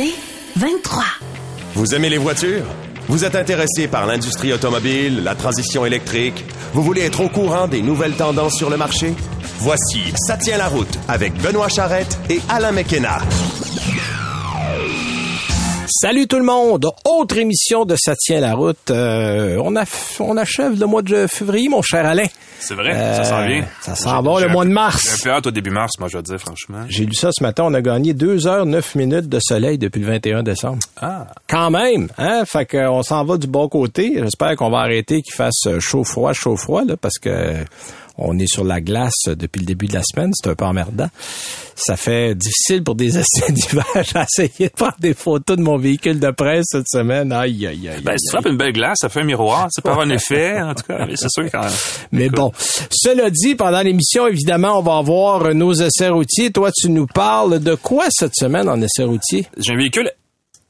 C'est 23. Vous aimez les voitures? Vous êtes intéressé par l'industrie automobile, la transition électrique? Vous voulez être au courant des nouvelles tendances sur le marché? Voici Ça tient la route avec Benoît Charrette et Alain McKenna. Salut tout le monde! Autre émission de Ça tient la route. Euh, on, a, on achève le mois de février, mon cher Alain. C'est vrai, ça sent bien. Euh, Ça sent bon le mois de J'ai un mars. peu hâte au début mars, moi, je dois dire, franchement. J'ai lu ça ce matin, on a gagné 2 heures 9 minutes de soleil depuis le 21 décembre. Ah. Quand même, hein? Fait qu'on s'en va du bon côté. J'espère qu'on va arrêter qu'il fasse chaud-froid, chaud-froid, là, parce que on est sur la glace depuis le début de la semaine. C'est un peu emmerdant. Ça fait difficile pour des essais d'hiver. J'ai essayé de prendre des photos de mon véhicule de presse cette semaine. Aïe, aïe, aïe. Ben, aïe, si tu frappes une belle glace, ça fait un miroir, ça peut avoir un effet, en tout cas, mais c'est sûr quand même. Mais bon, cela dit, pendant l'émission, évidemment, on va avoir nos essais routiers. Toi, tu nous parles de quoi cette semaine en essais routiers? J'ai un véhicule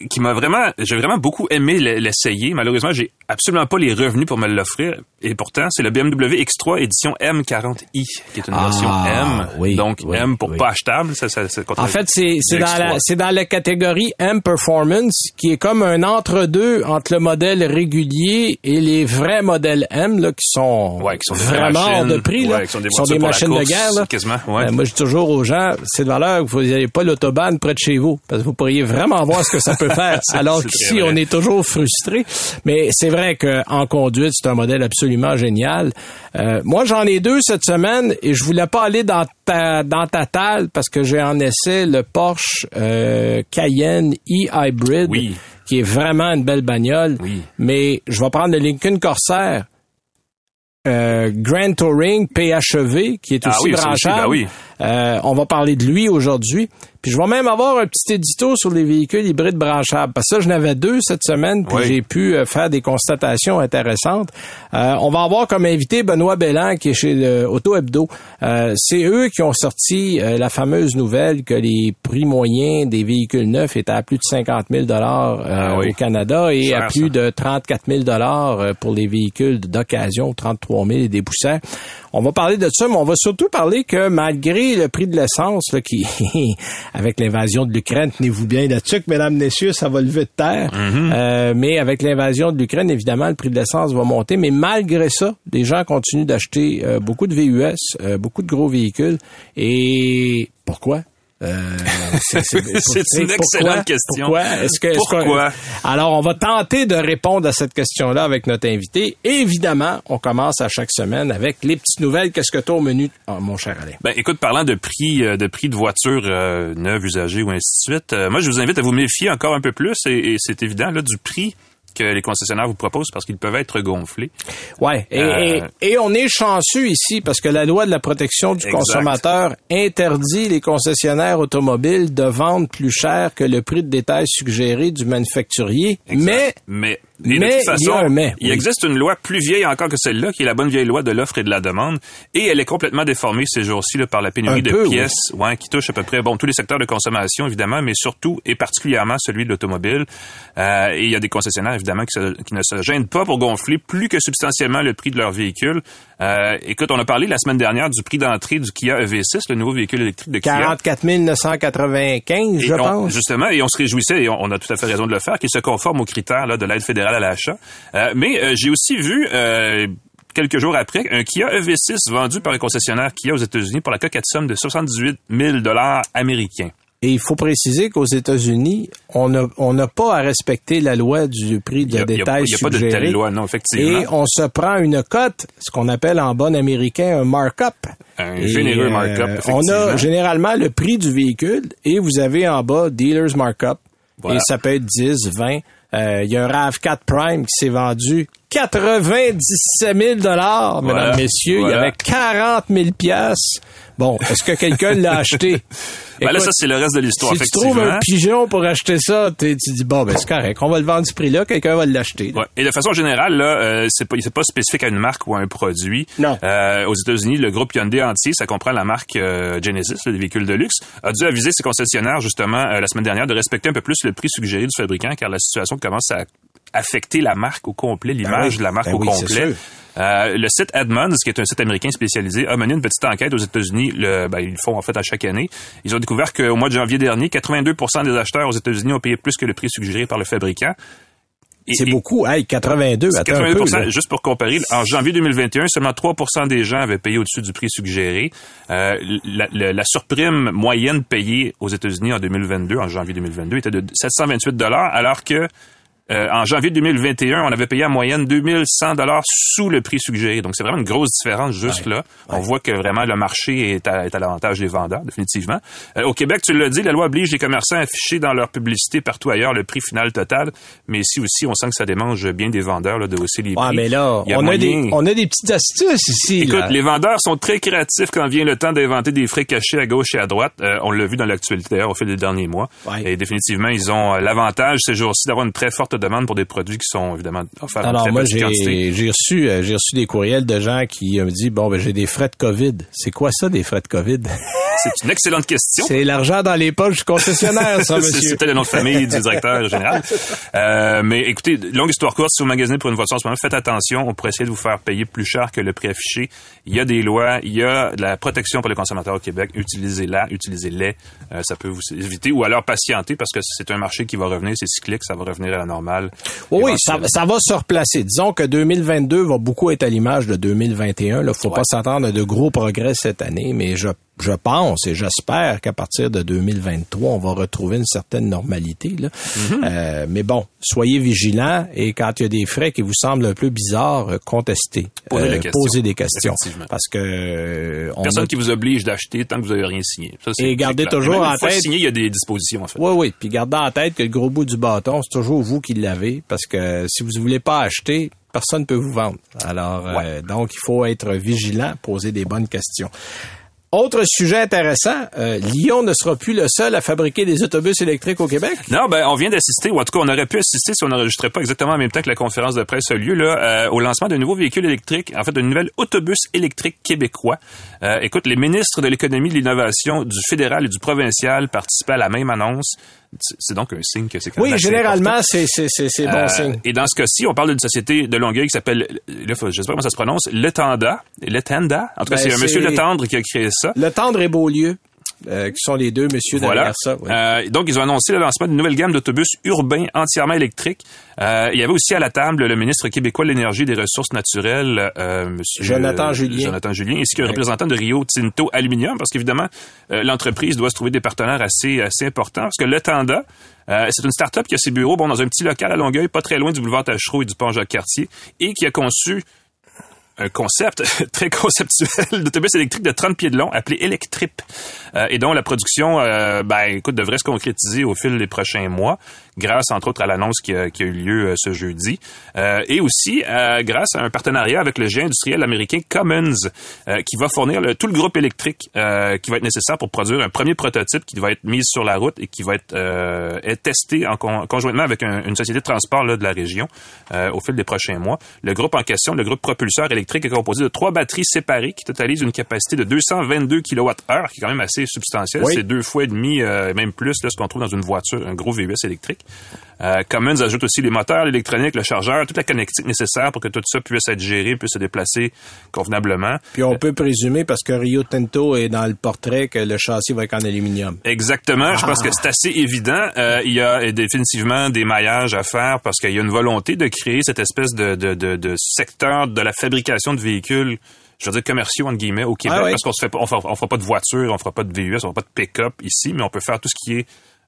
qui m'a vraiment, j'ai vraiment beaucoup aimé l'essayer. Malheureusement, j'ai absolument pas les revenus pour me l'offrir. Et pourtant, c'est le BMW X3 édition M40i, qui est une Ah, version M. oui, donc, oui, M pour oui. pas achetable. Ça, ça, ça En fait, c'est c'est dans, la, X3. c'est dans la catégorie M Performance, qui est comme un entre-deux entre le modèle régulier et les vrais modèles M, là, qui sont, Ouais, qui sont vraiment hors de prix, là, Ouais, qui sont des qui sont des machines de guerre. Là. quasiment, ouais. Euh, moi, je dis toujours aux gens, c'est de valeur que vous n'avez pas l'autobahn près de chez vous, parce que vous pourriez vraiment voir ce que ça peut faire. Alors qu'ici, on est toujours frustré. Mais c'est vrai qu'en conduite, c'est un modèle absolument génial. Euh, moi, j'en ai deux cette semaine et je voulais pas aller dans ta, dans ta talle parce que j'ai en essai le Porsche euh, Cayenne e-Hybrid, Oui. qui est vraiment une belle bagnole. Oui. Mais je vais prendre le Lincoln Corsair. Euh, Grand Touring PHEV qui est Ah aussi oui, ça aussi, branchable. ben oui. Euh, on va parler de lui aujourd'hui. Puis je vais même avoir un petit édito sur les véhicules hybrides branchables. Parce que ça, j'en avais deux cette semaine, puis Oui. j'ai pu euh, faire des constatations intéressantes. Euh, on va avoir comme invité Benoît Bellan, qui est chez le Auto Hebdo. Euh, C'est eux qui ont sorti euh, la fameuse nouvelle que les prix moyens des véhicules neufs étaient à plus de 50 000 dollars Ah oui. au Canada et Cher, à plus ça. de 34 000 dollars pour les véhicules d'occasion, 33 000 et des poussières. On va parler de ça, mais on va surtout parler que malgré le prix de l'essence, là, qui, avec l'invasion de l'Ukraine, tenez-vous bien là-dessus, que, mesdames, messieurs, ça va lever de terre. Mm-hmm. Euh, mais avec l'invasion de l'Ukraine, évidemment, le prix de l'essence va monter. Mais malgré ça, les gens continuent d'acheter euh, beaucoup de VUS, euh, beaucoup de gros véhicules. Et pourquoi? Euh, c'est une excellente question. Pourquoi? Est-ce que, alors, on va tenter de répondre à cette question-là avec notre invité. Évidemment, on commence à chaque semaine avec les petites nouvelles. Qu'est-ce que tu as au menu, Ah, mon cher Alain? Ben, écoute, parlant de prix, euh, de prix de voitures euh, neuves, usagées ou ainsi de suite, euh, moi, je vous invite à vous méfier encore un peu plus, et, et c'est évident, là, du prix que les concessionnaires vous proposent parce qu'ils peuvent être gonflés. Ouais. Et, Euh, et- et on est chanceux ici parce que la loi de la protection du Exact. consommateur interdit les concessionnaires automobiles de vendre plus cher que le prix de détail suggéré du manufacturier. Mais Mais, et Mais de toute il y a façon, un mais, il oui. existe une loi plus vieille encore que celle-là, qui est la bonne vieille loi de l'offre et de la demande, et elle est complètement déformée ces jours-ci par la pénurie Un de peu, oui. pièces, ouais, qui touche à peu près bon tous les secteurs de consommation évidemment, mais surtout et particulièrement celui de l'automobile. Euh, et il y a des concessionnaires évidemment qui, se- qui ne se gênent pas pour gonfler plus que substantiellement le prix de leur véhicule. Euh, écoute, on a parlé la semaine dernière du prix d'entrée du Kia EV6, le nouveau véhicule électrique de Kia. 44 995, Et je on- pense. Justement, et on se réjouissait, et on, on a tout à fait raison de le faire, qu'il se conforme aux critères là, de l'aide fédérale à l'achat. Euh, mais euh, j'ai aussi vu, euh, quelques jours après, un Kia EV6 vendu par un concessionnaire Kia aux États-Unis pour la coquette somme de 78 000 américains. Et il faut préciser qu'aux États-Unis, on n'a on pas à respecter la loi du prix de Il y a, il y a- détail il y a pas de suggéré. telle loi, non, effectivement. Et on se prend une cote, ce qu'on appelle en bon américain un markup. Un Et, généreux euh, markup, On a généralement le prix du véhicule et vous avez en bas dealer's markup. Voilà. Et ça peut être 10, 20. Euh, Il y a un RAV4 Prime qui s'est vendu 97 000 dollars, mesdames, Voilà. messieurs. Il y avait 40 000 piastres. Bon, est-ce que quelqu'un l'a acheté? Ben là, ça, c'est le reste de l'histoire, Si tu trouves un pigeon pour acheter ça, tu dis, bon, ben c'est correct, on va le vendre ce prix-là, quelqu'un va l'acheter. Ouais. Et de façon générale, là, euh, c'est pas, c'est pas spécifique à une marque ou à un produit. Non. Euh, aux États-Unis, le groupe Hyundai entier, ça comprend la marque euh, Genesis, là, des véhicules de luxe, a dû aviser ses concessionnaires justement euh, la semaine dernière de respecter un peu plus le prix suggéré du fabricant, car la situation commence à affecter la marque au complet, l'image oui. de la marque Ben au oui, complet. Euh, le site Edmunds, qui est un site américain spécialisé, a mené une petite enquête aux États-Unis. Le, ben, ils le font en fait à chaque année. Ils ont découvert qu'au mois de janvier dernier, 82 des acheteurs aux États-Unis ont payé plus que le prix suggéré par le fabricant. C'est beaucoup. Hey, 82, attends un 82 peu. là. juste pour comparer, en janvier 2021, seulement 3% des gens avaient payé au-dessus du prix suggéré. Euh, la, la- la surprime moyenne payée aux États-Unis en 2022, en janvier 2022, était de 728 dollars, alors que euh, en janvier 2021, on avait payé en moyenne 2100 dollars sous le prix suggéré. Donc c'est vraiment une grosse différence juste là. On voit que vraiment le marché est à, l'avantage des vendeurs, définitivement. Euh, au Québec, tu l'as dit, la loi oblige les commerçants à afficher dans leur publicité partout ailleurs le prix final total. Mais ici aussi, on sent que ça démange bien des vendeurs là, de hausser les prix. mais là, a on a, des, on a des petites astuces ici. Écoute, là. les vendeurs sont très créatifs quand vient le temps d'inventer des frais cachés à gauche et à droite. Euh, on l'a vu dans l'actualité au fil des derniers mois. Ouais. Et définitivement, ils ont l'avantage ces jours-ci d'avoir une très forte demande pour des produits qui sont évidemment offerts en Alors très moi j'ai j'ai reçu euh, j'ai reçu des courriels de gens qui me disent bon ben j'ai des frais de Covid. C'est quoi ça des frais de Covid? C'est une excellente question. C'est l'argent dans les poches du concessionnaire ça monsieur. C'était le nom de famille du directeur général. Euh, mais écoutez, longue histoire courte, si vous magasinez pour une voiture en ce moment, faites attention. On pourrait essayer de vous faire payer plus cher que le prix affiché. Il y a des lois, il y a de la protection pour les consommateurs au Québec. Utilisez-la, utilisez-les. Euh, ça peut vous éviter. Ou alors patienter parce que c'est un marché qui va revenir, c'est cyclique, ça va revenir à la normale. Oui, oui, ça, va se replacer. Disons que 2022 va beaucoup être à l'image de 2021. Il faut pas s'attendre à de gros progrès cette année, mais je, je pense et j'espère qu'à partir de 2023, on va retrouver une certaine normalité. Là. Mm-hmm. Euh, mais bon, soyez vigilants et quand il y a des frais qui vous semblent un peu bizarres, contestez. Posez Euh, des questions. posez des questions. Parce que euh, on Personne a- qui vous oblige d'acheter tant que vous avez rien signé. Ça, c'est- Et gardez toujours en tête- signé, il y a des dispositions en fait. Oui, oui. Puis gardez en tête que le gros bout du bâton, c'est toujours vous qui l'avez, parce que si vous ne voulez pas acheter, personne ne peut vous vendre. Alors, euh, donc, il faut être vigilant, poser des bonnes questions. Autre sujet intéressant, euh, Lyon ne sera plus le seul à fabriquer des autobus électriques au Québec. Non, ben on vient d'assister, ou en tout cas on aurait pu assister si on n'enregistrait pas exactement en même temps que la conférence de presse a lieu là, euh, au lancement d'un nouveau véhicule électrique, en fait d'un nouvel autobus électrique québécois. Euh, écoute, les ministres de l'économie, de l'innovation du fédéral et du provincial participaient à la même annonce. C'est donc un signe que c'est quand même Oui, assez généralement, c'est c'est c'est c'est bon Euh, signe. Et dans ce cas-ci, on parle d'une société de Longueuil qui s'appelle, là, faut- je sais pas comment ça se prononce, Letanda. Letanda. En tout cas, Ben, c'est un monsieur c'est- Letendre qui a créé ça. Le Tendre et Beaulieu, euh, qui sont les deux messieurs Voilà. derrière ça. oui. Euh, donc, ils ont annoncé le lancement d'une nouvelle gamme d'autobus urbains entièrement électriques. Euh, il y avait aussi à la table le ministre québécois de l'Énergie et des Ressources naturelles, euh, monsieur Jonathan Julien. Jonathan Julien, ainsi qu'un représentant de Rio Tinto Aluminium, parce qu'évidemment, euh, l'entreprise doit se trouver des partenaires assez, assez importants, parce que le Tanda, euh, c'est une start-up qui a ses bureaux bon, dans un petit local à Longueuil, pas très loin du boulevard Tachereau et du pont Jacques-Cartier, et qui a conçu un concept très conceptuel d'autobus électrique de 30 pieds de long appelé Electrip euh, et dont la production euh, ben écoute devrait se concrétiser au fil des prochains mois grâce entre autres à l'annonce qui a, eu lieu euh, ce jeudi et aussi grâce à un partenariat avec le géant industriel américain Cummins euh, qui va fournir tout le groupe électrique qui va être nécessaire pour produire un premier prototype qui va être mis sur la route et qui va être, testé en con- conjointement avec un- une société de transport de la région au fil des prochains mois. Le groupe en question, le groupe propulseur électrique, est composé de trois batteries séparées qui totalisent une capacité de 222 kWh, qui est quand même assez substantiel. Oui. C'est deux fois et demi, euh, même plus, là, ce qu'on trouve dans une voiture, un gros VUS électrique. Euh, Cummins ajoute aussi les moteurs, l'électronique, le chargeur, toute la connectique nécessaire pour que tout ça puisse être géré, puisse se déplacer convenablement. Puis on peut présumer, parce que Rio Tinto est dans le portrait, que le châssis va être en aluminium. Exactement. Je pense que c'est assez évident. Euh, il y a définitivement des maillages à faire parce qu'il y a une volonté de créer cette espèce de, de, de, de secteur de la fabrication de véhicules. Je veux dire commerciaux entre guillemets au Québec Ah oui. parce qu'on se fait pas, on fera, on fera pas de voiture, on fera pas de VUS, on fera pas de pick-up ici, mais on peut faire tout ce qui est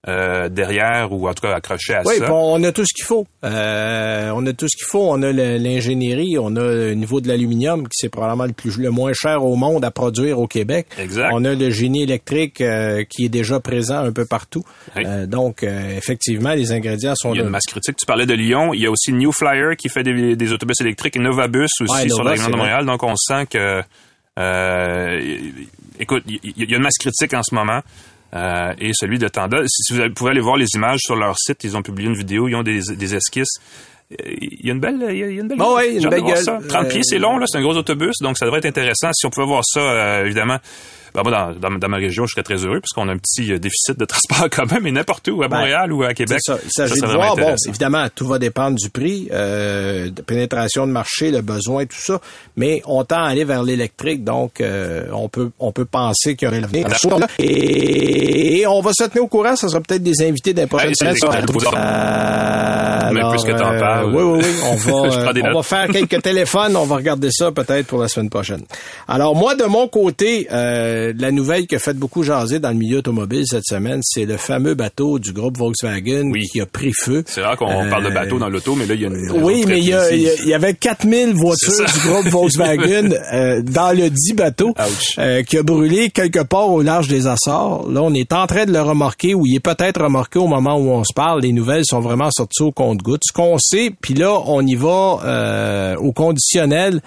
euh, derrière ou en tout cas accroché à Oui, ça. puis on a tout ce qu'il faut. Euh, on a tout ce qu'il faut. On a l'ingénierie, on a le niveau de l'aluminium, qui c'est probablement le plus le moins cher au monde à produire au Québec. Exact. On a le génie électrique euh, qui est déjà présent un peu partout. Oui. Euh, donc, euh, effectivement, les ingrédients sont Il y a là. une masse critique. Tu parlais de Lyon. Il y a aussi New Flyer qui fait des, des autobus électriques et Novabus aussi Ouais, sur la région de vrai. Montréal. Donc, on sent que Euh, écoute, il y, y, a une masse critique en ce moment. Euh, et celui de Tanda. Si vous pouvez aller voir les images sur leur site, ils ont publié une vidéo, ils ont des, des esquisses. Il y a une belle, il y a une belle, oh oui, une belle gueule. 30 pieds, c'est long, là, c'est un gros autobus, donc ça devrait être intéressant. Si on pouvait voir ça, euh, évidemment, ben, moi, dans, dans, ma région, je serais très heureux parce qu'on a un petit euh, déficit de transport quand même, mais n'importe où, à ben, Montréal ou à Québec. Ça, il s'agit de voir, bon, évidemment, tout va dépendre du prix, euh, de pénétration de marché, le besoin, tout ça, mais on tend à aller vers l'électrique, donc euh, on peut on peut penser qu'il y aurait l'avenir. Et, et, on va se tenir au courant, ça sera peut-être des invités d'un prochain. Mais plus que t'en parles. Oui, oui, oui, on va, on va faire quelques téléphones, on va regarder ça peut-être pour la semaine prochaine. Alors moi, de mon côté, euh, la nouvelle qui a fait beaucoup jaser dans le milieu automobile cette semaine, c'est le fameux bateau du groupe Volkswagen qui a pris feu. C'est rare qu'on parle de bateau dans l'auto, mais là, il y a une Oui, mais il y, a, il y, avait 4000 voitures du groupe Volkswagen euh, dans le dit bateau euh, qui a brûlé quelque part au large des Açores. Là, on est en train de le remorquer ou il est peut-être remorqué au moment où on se parle. Les nouvelles sont vraiment sorties au compte-gouttes. Ce qu'on sait, puis là, on y va euh, au conditionnel.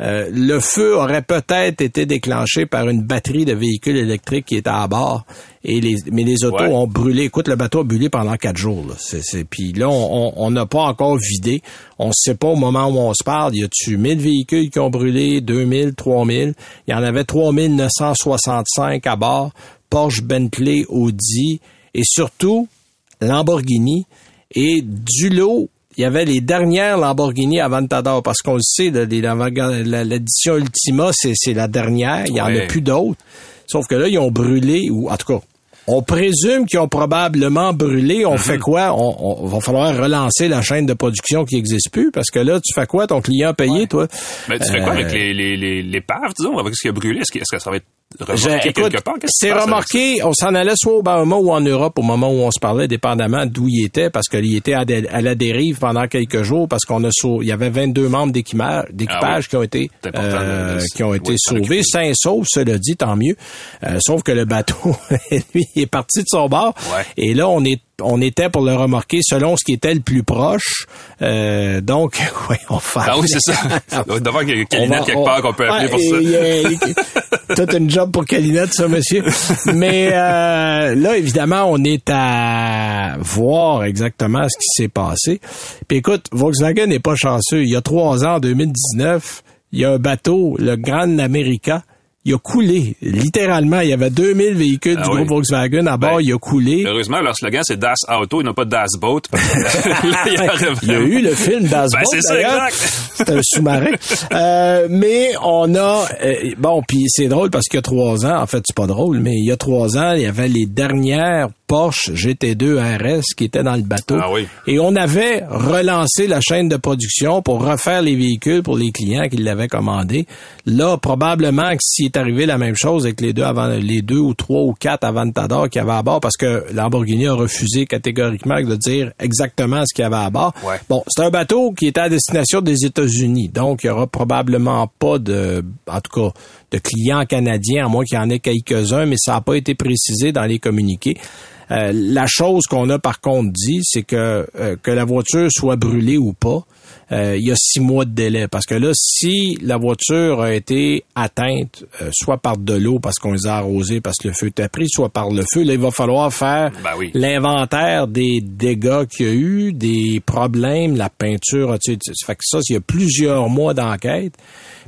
Euh, le feu aurait peut-être été déclenché par une batterie de véhicules électriques qui était à bord. Et les, mais les autos ont brûlé. Écoute, le bateau a brûlé pendant quatre jours. Là. C'est, puis là, on n'a pas encore vidé. On ne sait pas au moment où on se parle. Y a-tu 1000 véhicules qui ont brûlé, 2000, 3000? Il y en avait 3965 à bord. Porsche, Bentley, Audi et surtout Lamborghini. Et du lot il y avait les dernières Lamborghini Aventador, parce qu'on le sait, l'édition Ultima, c'est la dernière, il y en a plus d'autres. Sauf que là, ils ont brûlé, ou en tout cas, on présume qu'ils ont probablement brûlé. On fait mhm. quoi? On, va falloir relancer la chaîne de production qui n'existe plus parce que là, tu fais quoi? Ton client a payé, toi? Mais tu fais quoi avec euh, les, les, les, les disons, avec ce qui a brûlé? Est-ce que, est-ce que ça va être c'est remarqué, on s'en allait soit au Bahama ou en Europe au moment où on se parlait, dépendamment d'où il était, parce qu'il était à, la dérive pendant quelques jours, parce qu'on a il y avait 22 membres d'équipage ah qui ont été euh, qui ont été sauvés, sains saufs, cela dit, tant mieux. Euh, sauf que le bateau, lui, est parti de son bord. Et là, on est on était pour le remorquer selon ce qui était le plus proche. Euh, donc, oui, on fait. Ah oui, c'est ça. Il doit y avoir Calinette quelque part qu'on peut appeler pour ça. Tout un job pour Calinette, ça, monsieur. Mais euh, là, évidemment, on est à voir exactement ce qui s'est passé. Puis écoute, Volkswagen n'est pas chanceux. Il y a trois ans, en 2019, il y a un bateau, le Grand America, il a coulé. Littéralement, il y avait 2000 véhicules du ah groupe Volkswagen à bord, ben, il a coulé. Heureusement, leur slogan, c'est Das Auto, ils n'ont pas Das Boat. il y a eu le film Das ben, Boat, c'est ça, exact. C'est un sous-marin. euh, mais on a... Euh, bon, puis c'est drôle parce qu'il y a trois ans, en fait, c'est pas drôle, mais il y a trois ans, il y avait les dernières Porsche GT2 RS qui étaient dans le bateau. Ah oui. Et on avait relancé la chaîne de production pour refaire les véhicules pour les clients qui l'avaient commandé. Là, probablement que si est arrivé la même chose avec les deux avant, les deux ou trois ou quatre Aventador qu'il y avait à bord parce que Lamborghini a refusé catégoriquement de dire exactement ce qu'il y avait à bord. Bon, c'est un bateau qui était à destination des États-Unis, donc il y aura probablement pas de, en tout cas, de clients canadiens, à moins qu'il y en ait quelques-uns, mais ça n'a pas été précisé dans les communiqués. Euh, la chose qu'on a par contre dit, c'est que euh, que la voiture soit brûlée ou pas, euh, il y a six mois de délai. Parce que là, si la voiture a été atteinte, euh, soit par de l'eau parce qu'on les a arrosés parce que le feu était pris, soit par le feu, là, il va falloir faire ben l'inventaire des dégâts qu'il y a eu, des problèmes, la peinture. Tu sais, ça fait que ça, il y a plusieurs mois d'enquête.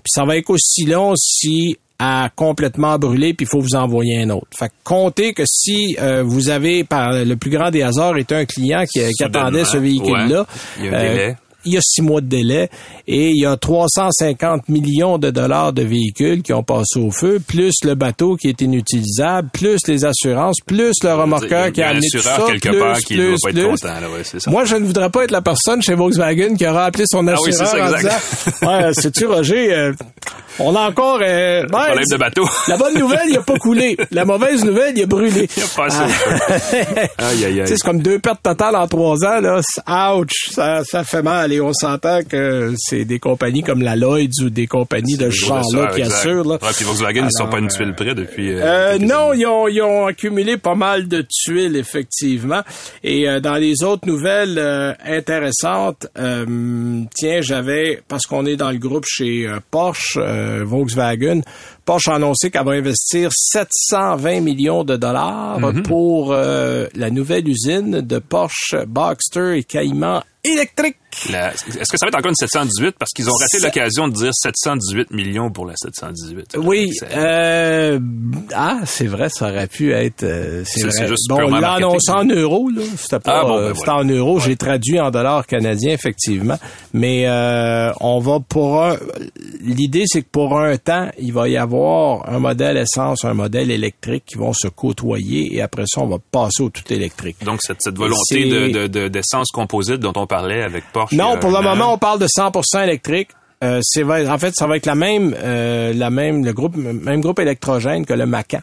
Puis ça va être aussi long si a complètement brûlé, puis il faut vous envoyer un autre. Fait que comptez que si euh, vous avez, par le plus grand des hasards, été un client qui, attendait ce véhicule-là, il y a six mois de délai et il y a 350 millions de dollars de véhicules qui ont passé au feu, plus le bateau qui est inutilisable, plus les assurances, plus le remorqueur qui a amené tout ça, quelque plus, part qui plus, pas plus. Être content, là, ouais, ça. Moi, je ne voudrais pas être la personne chez Volkswagen qui aura appelé son assureur ah oui, ça, en disant, ouais, sais-tu, Roger, euh, on a encore euh, ben, problème de bateau. la bonne nouvelle, il a pas coulé. La mauvaise nouvelle, il a brûlé. Il a passé ah. aïe, aïe, aïe. C'est comme deux pertes totales en trois ans, là. Ouch, ça, ça fait mal. Et on s'entend que c'est des compagnies comme la Lloyds ou des compagnies de ce genre-là qui assurent. Là. Ouais, puis Volkswagen, ils ne sont pas une tuile près depuis... Euh, euh non, ils ont, ils ont accumulé pas mal de tuiles, effectivement. Et euh, dans les autres nouvelles euh, intéressantes, tiens, j'avais, parce qu'on est dans le groupe chez Porsche, Volkswagen, Porsche a annoncé qu'elle va investir 720 millions de dollars mhm. pour la nouvelle usine de Porsche Boxster et Cayman électrique. Est-ce que ça va être encore une 718 parce qu'ils ont raté l'occasion de dire 718 millions pour la 718? Oui. Euh, ah, c'est vrai, ça aurait pu être. Euh, c'est vrai. Juste bon, l'annonce en euros, là. C'était pas. Ah, ben c'était en euros. J'ai traduit en dollars canadiens, effectivement. Mais euh, on va pour un. L'idée, c'est que pour un temps, il va y avoir un modèle essence, un modèle électrique qui vont se côtoyer et après ça, on va passer au tout électrique. Donc cette, cette volonté de, d'essence composite dont on parlait avec Non, pour le moment, on parle de 100% électrique. Euh, c'est en fait, ça va être la même, euh, la même, le groupe, même groupe électrogène que le Macan.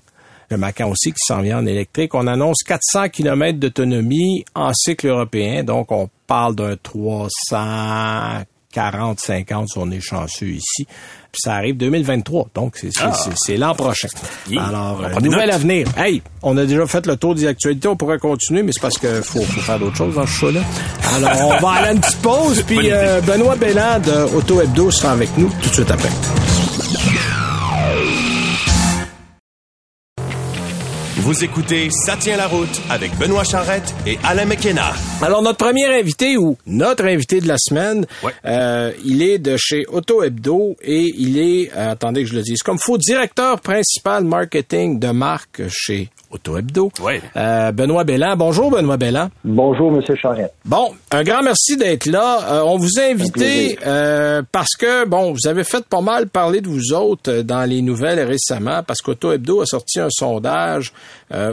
Le Macan aussi qui s'en vient en électrique. On annonce 400 km d'autonomie en cycle européen, donc on parle d'un 300 40, 50 si on est chanceux ici. Puis ça arrive 2023, donc c'est ah. l'an prochain. Alors, euh, nouvel avenir. Hey, on a déjà fait le tour des actualités, on pourrait continuer, mais c'est parce qu'il faut, faut, faire d'autres choses dans ce show-là. Alors, on va aller à une petite pause, puis euh, Benoît Belland de Auto Hebdo sera avec nous tout de suite après. Vous écoutez Ça tient la route avec Benoît Charrette et Alain McKenna. Alors, notre premier invité ou notre invité de la semaine, euh, il est de chez Auto Hebdo et il est, euh, attendez que je le dise comme faux, directeur principal marketing de marque chez Auto Hebdo. Oui. Euh, Benoît Belland. Bonjour, Benoît Belland. Bonjour, Monsieur Charrette. Bon, un grand merci d'être là. Euh, on vous a invité euh, parce que, bon, vous avez fait pas mal parler de vous autres dans les nouvelles récemment parce qu'Auto Hebdo a sorti un sondage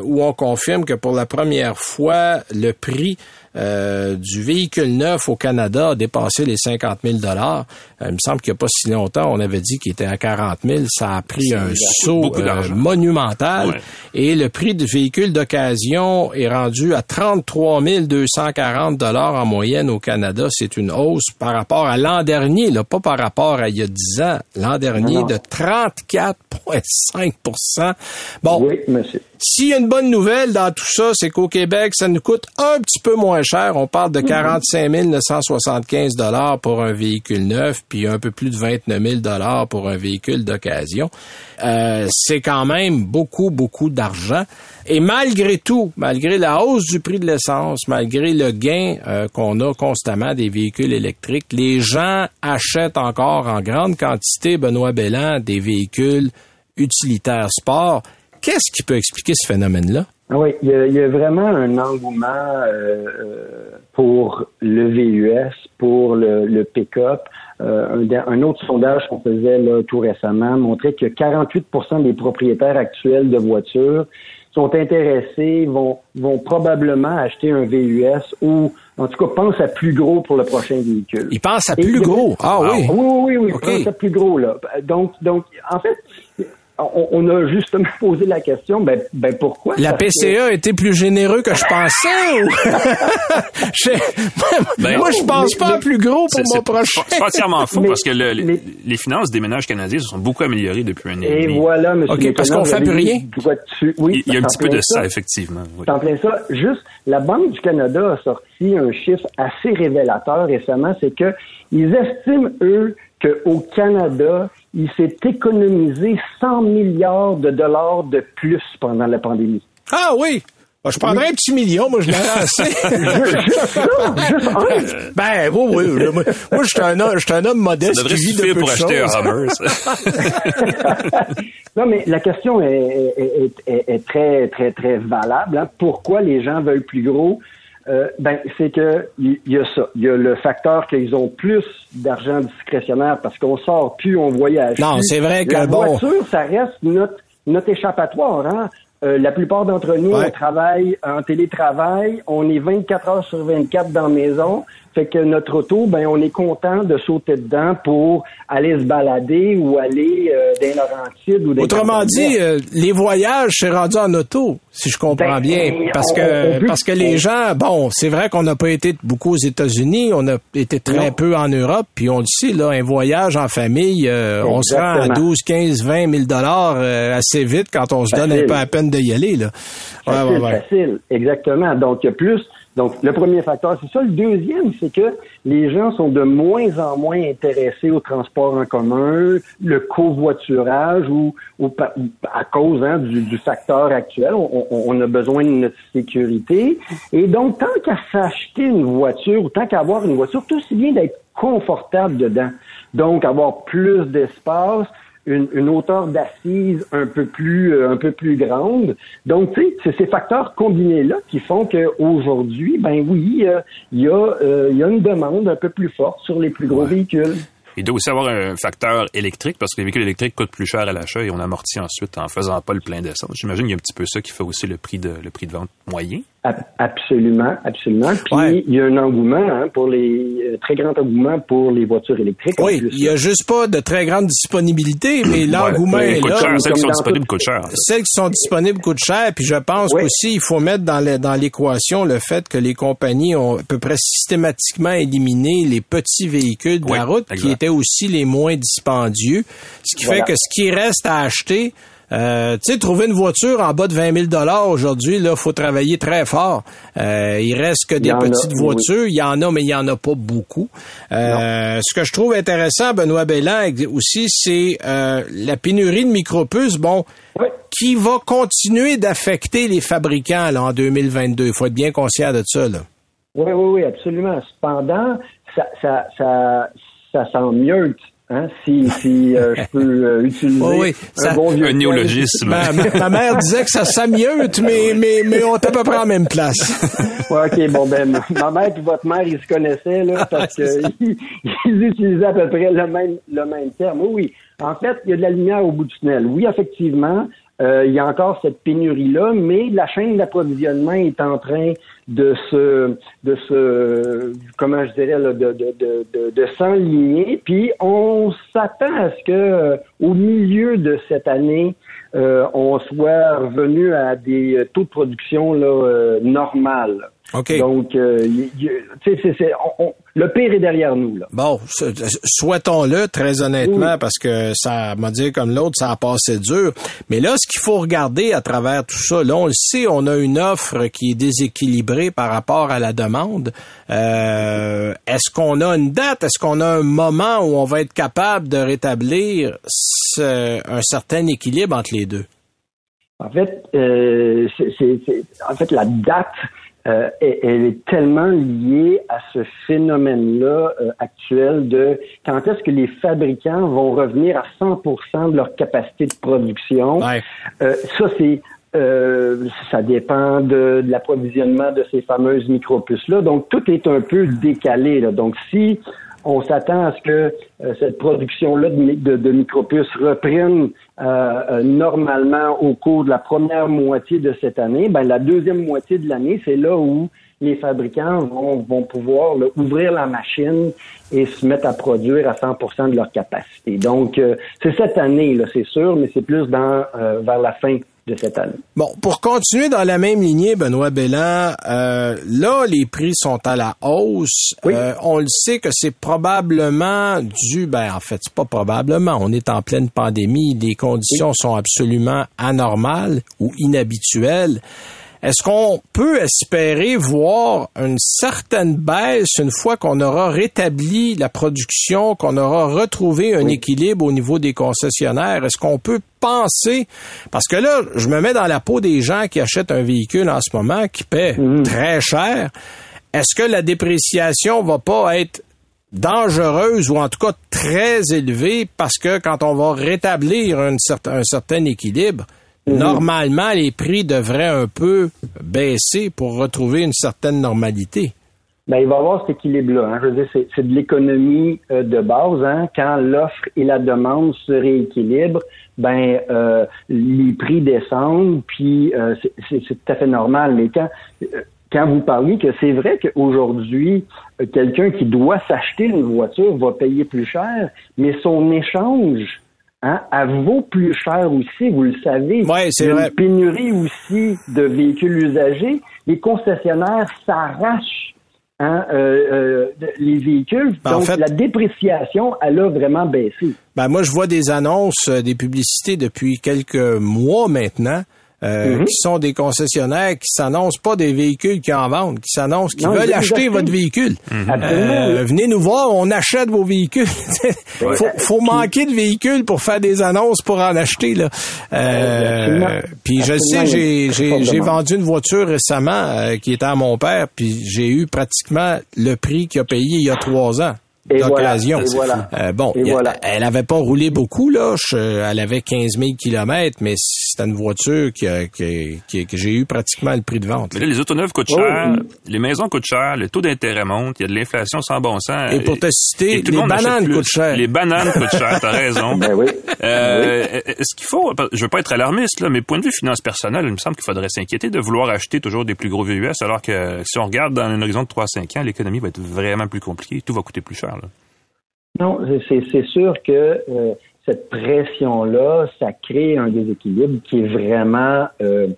où on confirme que pour la première fois, le prix euh, du véhicule neuf au Canada a dépassé les 50 000 dollars. Euh, il me semble qu'il n'y a pas si longtemps, on avait dit qu'il était à 40 000. Ça a pris un saut euh, monumental. Et le prix du véhicule d'occasion est rendu à 33 240 dollars en moyenne au Canada. C'est une hausse par rapport à l'an dernier, là, pas par rapport à il y a 10 ans. L'an dernier de 34,5% Bon, oui, monsieur. S'il y a une bonne nouvelle dans tout ça, c'est qu'au Québec, ça nous coûte un petit peu moins cher. On parle de 45 975 dollars pour un véhicule neuf, puis un peu plus de 29 000 dollars pour un véhicule d'occasion. Euh, c'est quand même beaucoup, beaucoup d'argent. Et malgré tout, malgré la hausse du prix de l'essence, malgré le gain euh, qu'on a constamment des véhicules électriques, les gens achètent encore en grande quantité, Benoît Belland, des véhicules utilitaires sport. Qu'est-ce qui peut expliquer ce phénomène-là? Oui, il y, a, vraiment un engouement euh, pour le VUS, pour le, pick-up. Euh, un, autre sondage qu'on faisait là, tout récemment montrait que 48% des propriétaires actuels de voitures sont intéressés, vont, vont probablement acheter un VUS ou en tout cas pensent à plus gros pour le prochain véhicule. Ils pensent à plus gros? Ah oui. Oui, oui, oui, ils pensent à plus gros là. Donc, donc, en fait, on, a justement posé la question, ben, ben pourquoi? La PCA a été plus généreux que je pensais ou? Ben, moi, je pense pas plus gros pour mon prochain. C'est entièrement faux parce que les finances des ménages canadiens se sont beaucoup améliorées depuis un an. Et, voilà, monsieur. OK, parce qu'on fait plus rien. Oui, il y a un petit peu de ça, effectivement. Oui. En plein ça. Juste, la Banque du Canada a sorti un chiffre assez révélateur récemment, c'est que ils estiment, eux, qu'au Canada, il s'est économisé 100 milliards de dollars de plus pendant la pandémie. Ah oui! je prendrais un petit million, moi, je l'aurais assez. juste, Ben, oui, oui. Moi, je suis un, homme, un homme modeste qui vit de peu pour acheter un Hummer, non, mais la question est, est, est, est, très, très, très valable. Hein. Pourquoi les gens veulent plus gros? Euh, ben, c'est que il y, a ça. Il y a le facteur qu'ils ont plus d'argent discrétionnaire parce qu'on sort plus, on voyage. Non, c'est vrai que la bon. voiture, ça reste notre notre échappatoire. Hein? Euh, la plupart d'entre nous, on travaille en télétravail, on est 24 heures sur 24 dans la maison. Fait que notre auto, ben on est content de sauter dedans pour aller se balader ou aller euh, dans Laurentides ou dans Autrement dit, euh, les voyages, c'est rendu en auto, si je comprends Ben, bien. Parce on- que on parce que les gens, bon, c'est vrai qu'on n'a pas été beaucoup aux États-Unis, on a été très Non. peu en Europe, puis on le sait, là, un voyage en famille, euh, on se rend à Exactement. 12, 15, 20 000 dollars euh, assez vite quand on se donne un peu à peine de y aller, là. Ouais, Facile, ouais, ouais. facile, exactement. Donc, il y a plus. Donc, le premier facteur, c'est ça. Le deuxième, c'est que les gens sont de moins en moins intéressés au transport en commun, le covoiturage ou, ou à cause hein, du, du facteur actuel. On- on a besoin de notre sécurité. Et donc, tant qu'à s'acheter une voiture ou tant qu'à avoir une voiture, tout aussi bien d'être confortable dedans. Donc, avoir plus d'espace, une, une hauteur d'assise un peu plus euh, un peu plus grande. Donc, tu sais, c'est ces facteurs combinés-là qui font qu'aujourd'hui, ben oui, euh, il y, a, euh, y a une demande un peu plus forte sur les plus gros véhicules. Il doit aussi avoir un facteur électrique parce que les véhicules électriques coûtent plus cher à l'achat et on amortit ensuite en faisant pas le plein d'essence. J'imagine qu'il y a un petit peu ça qui fait aussi le prix de, le prix de vente moyen. Ab- Absolument, absolument. Puis Ouais. il y a un engouement hein, pour les euh, très grand engouement pour les voitures électriques. Oui, il y a juste pas de très grande disponibilité, mais l'engouement Ouais, est là. cher. Celles qui sont disponibles coûtent cher. Celles qui sont disponibles coûtent cher, puis je pense Oui. aussi il faut mettre dans l'équation le fait que les compagnies ont à peu près systématiquement éliminé les petits véhicules de la route qui étaient aussi les moins dispendieux, ce qui Voilà. fait que ce qui reste à acheter euh, tu sais, trouver une voiture en bas de 20 000 dollars aujourd'hui, là, faut travailler très fort. Euh, il reste que des a, petites oui, voitures. Il y en a, mais il y en a pas beaucoup. Euh, ce que je trouve intéressant, Benoît Bellan, aussi, c'est euh, la pénurie de micropuces. Bon, Oui. qui va continuer d'affecter les fabricants là, en 2022. Il faut être bien conscient de ça. Là. Oui, oui, oui, absolument. Cependant, ça, ça, ça, ça sent mieux, hein, si, si euh, je peux euh, utiliser Oui, oui, un ça- bon vieux Un néologisme. Ma, ma mère disait que ça s'amieulte, mais, mais, mais on est à peu près en même place. Ouais, OK, bon, ben, ma mère et votre mère, ils se connaissaient, là, parce qu'ils ils utilisaient à peu près le même, le même terme. Oui, oui. En fait, il y a de la lumière au bout du tunnel. Oui, effectivement, euh, il y a encore cette pénurie-là, mais la chaîne d'approvisionnement est en train de se, de se, comment je dirais, là, de, de, de, de, s'enligner. Puis, on s'attend à ce que, euh, au milieu de cette année, euh, on soit revenu à des euh, taux de production là, euh, normales. Donc, euh, y- y- tu sais, c'est- c'est- on- on- le pire est derrière nous. Là. Bon, s- souhaitons-le très honnêtement, Oui. parce que ça m'a dit comme l'autre, ça a passé dur. Mais là, ce qu'il faut regarder à travers tout ça, là, on le sait, on a une offre qui est déséquilibrée par rapport à la demande. Euh, Est-ce qu'on a une date? Est-ce qu'on a un moment où on va être capable de rétablir ce- un certain équilibre entre les deux? En fait, euh, c'est- en fait, la date, euh, elle, est tellement liée à ce phénomène-là euh, actuel de quand est-ce que les fabricants vont revenir à 100% de leur capacité de production. Ouais. Euh, ça, c'est euh, ça dépend de, de l'approvisionnement de ces fameuses micropuces-là. Donc, tout est un peu décalé. Là. Donc, si on s'attend à ce que euh, cette production-là de, de, de reprenne euh, euh, normalement au cours de la première moitié de cette année, ben, la deuxième moitié de l'année, c'est là où les fabricants vont, vont pouvoir ouvrir la machine et se mettre à produire à 100% de leur capacité. Donc, c'est cette année, là, c'est sûr, mais c'est plus dans vers la fin de cette année. Bon, pour continuer dans la même lignée, Benoît Bellan, euh, là, les prix sont à la hausse. Oui. Euh, on le sait que c'est probablement dû, ben en fait, c'est pas probablement, on est en pleine pandémie, les conditions sont absolument anormales ou inhabituelles. Est-ce qu'on peut espérer voir une certaine baisse une fois qu'on aura rétabli la production, qu'on aura retrouvé un équilibre au niveau des concessionnaires? Est-ce qu'on peut penser, parce que là, je me mets dans la peau des gens qui achètent un véhicule en ce moment, qui paient très cher. Est-ce que la dépréciation va pas être dangereuse ou en tout cas très élevée parce que quand on va rétablir un certain, un certain équilibre, normalement les prix devraient un peu baisser pour retrouver une certaine normalité. Ben, il va y avoir cet équilibre-là. Hein. Je veux dire, c'est, de l'économie euh, de base. Hein. Quand l'offre et la demande se rééquilibrent, ben euh, les prix descendent, puis euh, c'est, tout à fait normal. Mais quand quand vous parliez que c'est vrai qu'aujourd'hui, quelqu'un qui doit s'acheter une voiture va payer plus cher, mais son échange, hein, elle vaut plus cher aussi, vous le savez. Ouais, c'est vrai. une pénurie aussi de véhicules usagés. Les concessionnaires s'arrachent hein, euh, euh, les véhicules. Ben, en Donc, fait- la dépréciation, elle a vraiment baissé. Ben moi, je vois des annonces, euh, des publicités depuis quelques mois maintenant. Euh, Mhm. qui sont des concessionnaires qui s'annoncent pas des véhicules qui en vendent, qui s'annoncent qui Non, veulent acheter votre véhicule. Absolument. Euh, venez nous voir, on achète vos véhicules. faut, faut manquer de véhicules pour faire des annonces pour en acheter là. Euh, puis je sais, j'ai j'ai vendu une voiture récemment euh, qui était à mon père, puis j'ai eu pratiquement le prix qu'il a payé il y a trois ans. Et d'occasion. voilà. Euh, bon, a- voilà. elle avait pas roulé beaucoup là, Je- elle avait 15 000 kilomètres, mais c'était une voiture qui a- qui- qui- que j'ai eu pratiquement le prix de vente. Mais là, les autoneuves coûtent Oh, cher, oui. les maisons coûtent cher, le tôt d'intérêt monte, il y a de l'inflation sans bon sens. Et pour te citer, le les monde achète bananes coûtent cher. Les bananes coûtent cher, t'as raison. Ben oui. Euh, Est-ce qu'il faut, je veux pas être alarmiste, là, mais point de vue finance personnelle, il me semble qu'il faudrait s'inquiéter de vouloir acheter toujours des plus gros VUS, alors que si on regarde dans un horizon de 3-5 ans, l'économie va être vraiment plus compliquée, tout va coûter plus cher. Non, c'est sûr que euh, cette pression-là, ça crée un déséquilibre qui est vraiment, euh,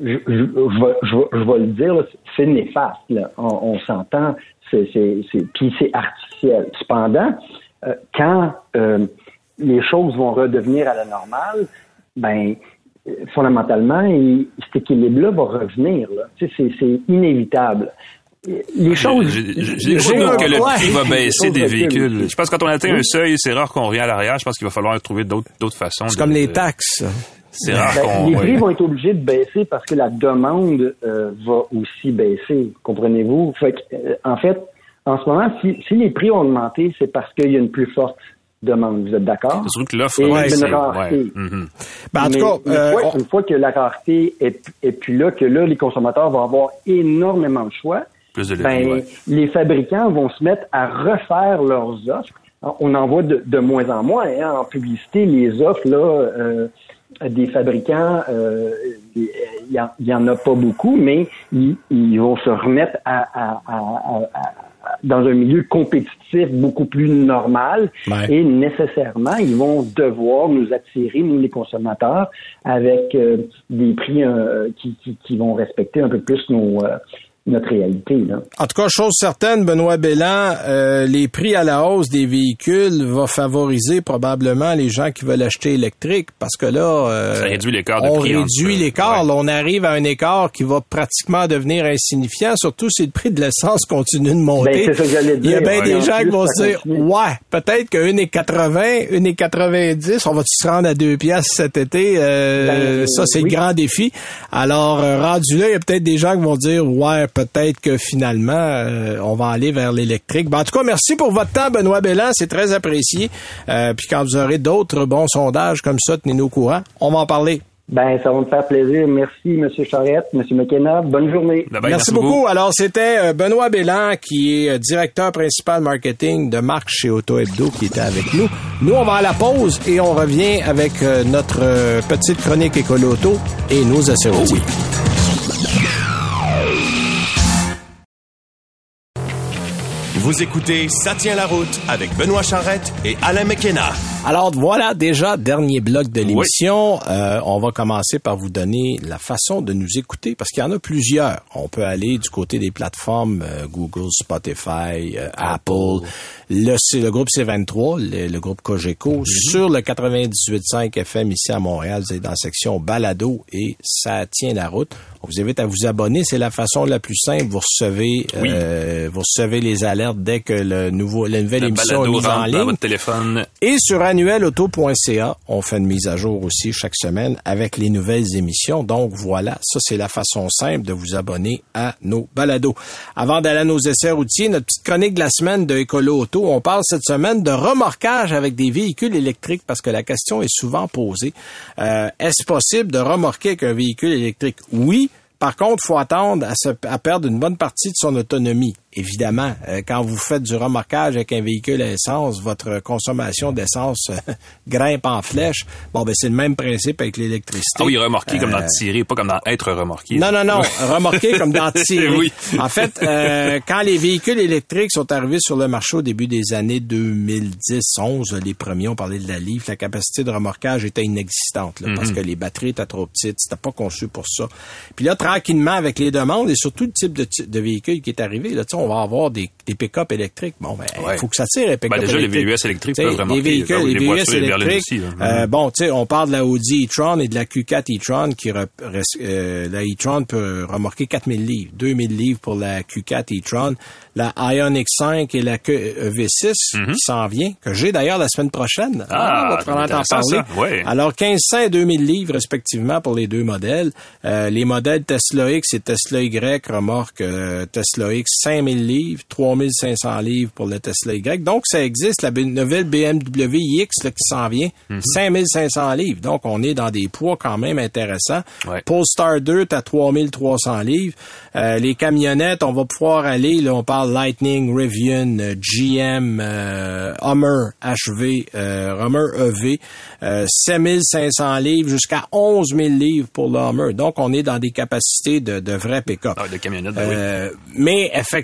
je, vais, le dire, c'est néfaste. On, s'entend, puis c'est artificiel. Cependant, euh, quand les choses vont redevenir à la normale, ben fondamentalement, cet équilibre-là va revenir. C'est inévitable. Les choses. J'ai que le prix va baisser des véhicules. Je pense que quand on atteint un seuil, c'est rare qu'on revient à l'arrière. Je pense qu'il va falloir trouver d'autres façons. C'est comme les taxes. C'est rare Ben, qu'on. les prix vont être obligés de baisser parce que la demande euh, va aussi baisser, comprenez-vous? Fait que, euh, en fait, en ce moment, si, si les prix ont augmenté, c'est parce qu'il y a une plus forte demande. Vous êtes d'accord? C'est sûr que l'offre, Et ouais, une rareté. ouais. Mhm. Ben, en tout cas, une, euh, fois, on- une fois que la rareté est, est plus là, que là, les consommateurs vont avoir énormément de choix, Plus de levier, ben, ouais. les fabricants vont se mettre à refaire leurs offres. On en voit de, de moins en moins hein, en publicité les offres là euh, des fabricants. euh, Il y, en- il y en a pas beaucoup, mais ils, ils vont se remettre à, à- à- à- à- dans un milieu compétitif beaucoup plus normal Ouais. et nécessairement ils vont devoir nous attirer nous les consommateurs avec euh, des prix euh, qui, qui, qui vont respecter un peu plus nos euh, notre réalité là. En tout cas, chose certaine, Benoît Bellan, euh, les prix à la hausse des véhicules va favoriser probablement les gens qui veulent acheter électrique parce que là, euh, Ça réduit l'écart de on prix entre- réduit l'écart. ouais. Là, on arrive à un écart qui va pratiquement devenir insignifiant, surtout si le prix de l'essence continue de monter. Ben, c'est ça que j'allais Il y a bien Ouais. des En gens qui vont se dire, continue. ouais, peut-être que 1,80, 1,90, on va se rendre à 2 piastres cet été? Euh, Ben, ça, c'est oui. le grand défi. Alors, euh, rendu là, il y a peut-être des gens qui vont dire, ouais, peut-être que finalement, euh, on va aller vers l'électrique. Ben, en tout cas, merci pour votre temps, Benoît Bellan. C'est très apprécié. Euh, puis quand vous aurez d'autres bons sondages comme ça, tenez-nous au courant. On va en parler. Ben, ça va me faire plaisir. Merci, M. Charette, M. McKenna. Bonne journée. Bye bye, merci, beaucoup. Alors, c'était euh, Benoît Bellan, qui est directeur principal marketing de marque chez Auto Hebdo, qui était avec nous. Nous, on va à la pause et on revient avec notre petite chronique écolo auto et nos essais routiers. Vous écoutez Ça tient la route avec Benoît Charrette et Alain McKenna. Alors voilà déjà dernier bloc de l'émission. Euh, on va commencer par vous donner la façon de nous écouter parce qu'il y en a plusieurs. On peut aller du côté des plateformes euh, Google, Spotify, euh, Apple, le, le groupe C23, le, le groupe Cogeco, sur le 98.5 FM ici à Montréal. Vous êtes dans la section Balado et ça tient la route. On vous invite à vous abonner. C'est la façon la plus simple. Vous recevez, euh, vous recevez les alertes dès que le nouveau, la nouvelle Le émission est mise en rentre dans ligne. votre téléphone. Et sur annuelauto.ca, on fait une mise à jour aussi chaque semaine avec les nouvelles émissions. Donc voilà, ça c'est la façon simple de vous abonner à nos balados. Avant d'aller à nos essais routiers, notre petite chronique de la semaine de Écolo Auto, on parle cette semaine de remorquage avec des véhicules électriques parce que la question est souvent posée. Euh, Est-ce possible de remorquer avec un véhicule électrique? Oui, Par contre, faut attendre à, perdre une bonne partie de son autonomie. Évidemment, euh, quand vous faites du remorquage avec un véhicule à essence, votre consommation d'essence euh, grimpe en flèche. Bon, ben c'est le même principe avec l'électricité. Ah oui, remorquer comme dans tirer, pas comme dans être remorqué. Non, non, non. remorquer comme dans tirer. Oui. En fait, euh, quand les véhicules électriques sont arrivés sur le marché au début des années 2010-11, les premiers, on parlait de la livre, la capacité de remorquage était inexistante, là, parce que les batteries étaient trop petites, c'était pas conçu pour ça. Puis là, tranquillement, avec les demandes et surtout le type de, de véhicule qui est arrivé, là, on va avoir des, des pick-up électriques. Bon, ben, il Ouais. faut que ça tire, les pick-up Ben, déjà, les. VUS électriques Tu sais, peuvent remorquer. Les véhicules, Ah les les VUS électriques. aussi, là. euh, bon, tu sais, on parle de la Audi e-tron et de la Q4 e-tron qui euh, la e-tron peut remorquer 4000 livres, 2000 livres pour la Q4 e-tron, la Ioniq 5 et la Q- euh, V6 qui s'en vient, que j'ai d'ailleurs la semaine prochaine. Mhm. Ah, on va probablement t'en intéressant, parler. Ouais. Alors 1500 et 2000 livres respectivement pour les deux modèles. Euh, les modèles Tesla X et Tesla Y remorquent euh, Tesla X 5000 livres, 3500 livres pour le Tesla Y. Donc ça existe la nouvelle BMW iX là, qui s'en vient, Mhm. 5500 livres. Donc on est dans des poids quand même intéressants. Ouais. Polestar 2 à 3300 livres. Euh, les camionnettes, on va pouvoir aller, là, on parle Lightning, Rivian, euh, GM, euh, Hummer HV, euh, Hummer EV, euh, 7500 livres jusqu'à 11 000 livres pour le Hummer. Donc, on est dans des capacités de, de vrais pick-up. Ah, de camionnettes, ben oui. Mais effectivement,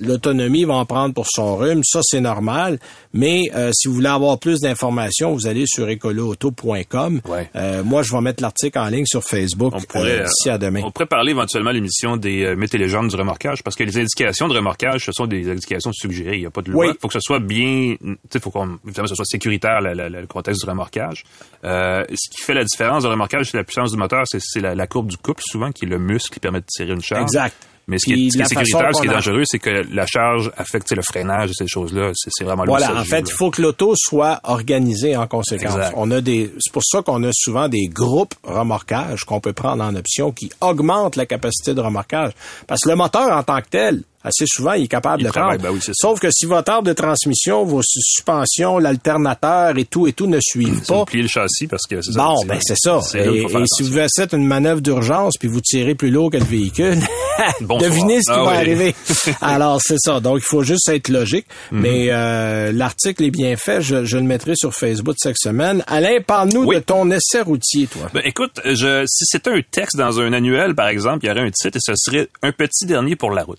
l'autonomie va en prendre pour son rhume, ça c'est normal. Mais euh, si vous voulez avoir plus d'informations, vous allez sur écoloauto.com. Ouais. Euh, moi, je vais mettre l'article en ligne sur Facebook euh, d'ici à demain. on pourrait parler éventuellement à l'émission des mythes et légendes du remorquage, parce que les indications de remorquage, ce sont des indications suggérées. Il n'y a pas de loi. Oui. Il faut que ce soit bien, sais, faut qu'on, évidemment, que ce soit sécuritaire, la- la- la- le contexte du remorquage. Euh, ce qui fait la différence du remorquage, c'est la puissance du moteur, c'est, c'est la, la courbe du couple, souvent, qui est le muscle qui permet de tirer une charge. Exact. Mais ce qui est, ce qui est la façon sécuritaire, ce qui est qu'on a- dangereux, c'est que la charge affecte le freinage et ces choses-là. C'est, vraiment Voilà, en fait, il faut que l'auto soit organisée en conséquence. Exact. On a des, c'est pour ça qu'on a souvent des groupes remorquage qu'on peut prendre en option qui augmentent la capacité de remorquage. Parce que le moteur en tant que tel, assez souvent, il est capable Il de prendre. ben oui, c'est ça. Sauf que si votre arbre de transmission, vos su- suspensions, l'alternateur et tout et tout ne suivent Ça pas, vous pliez le châssis parce que c'est ça. Bon, c'est- ben c'est ça. Et, si vous faites une manœuvre d'urgence puis vous tirez plus lourd que le véhicule, devinez ce qui Ah va oui. arriver. Alors c'est ça. Donc il faut juste être logique. Mhm. Mais euh, l'article est bien fait. Je, je le mettrai sur Facebook cette semaine. Alain, parle-nous Oui. de ton essai routier, toi. Ben, écoute, je, si c'était un texte dans un annuel, par exemple, il y aurait un titre et ce serait un petit dernier pour la route.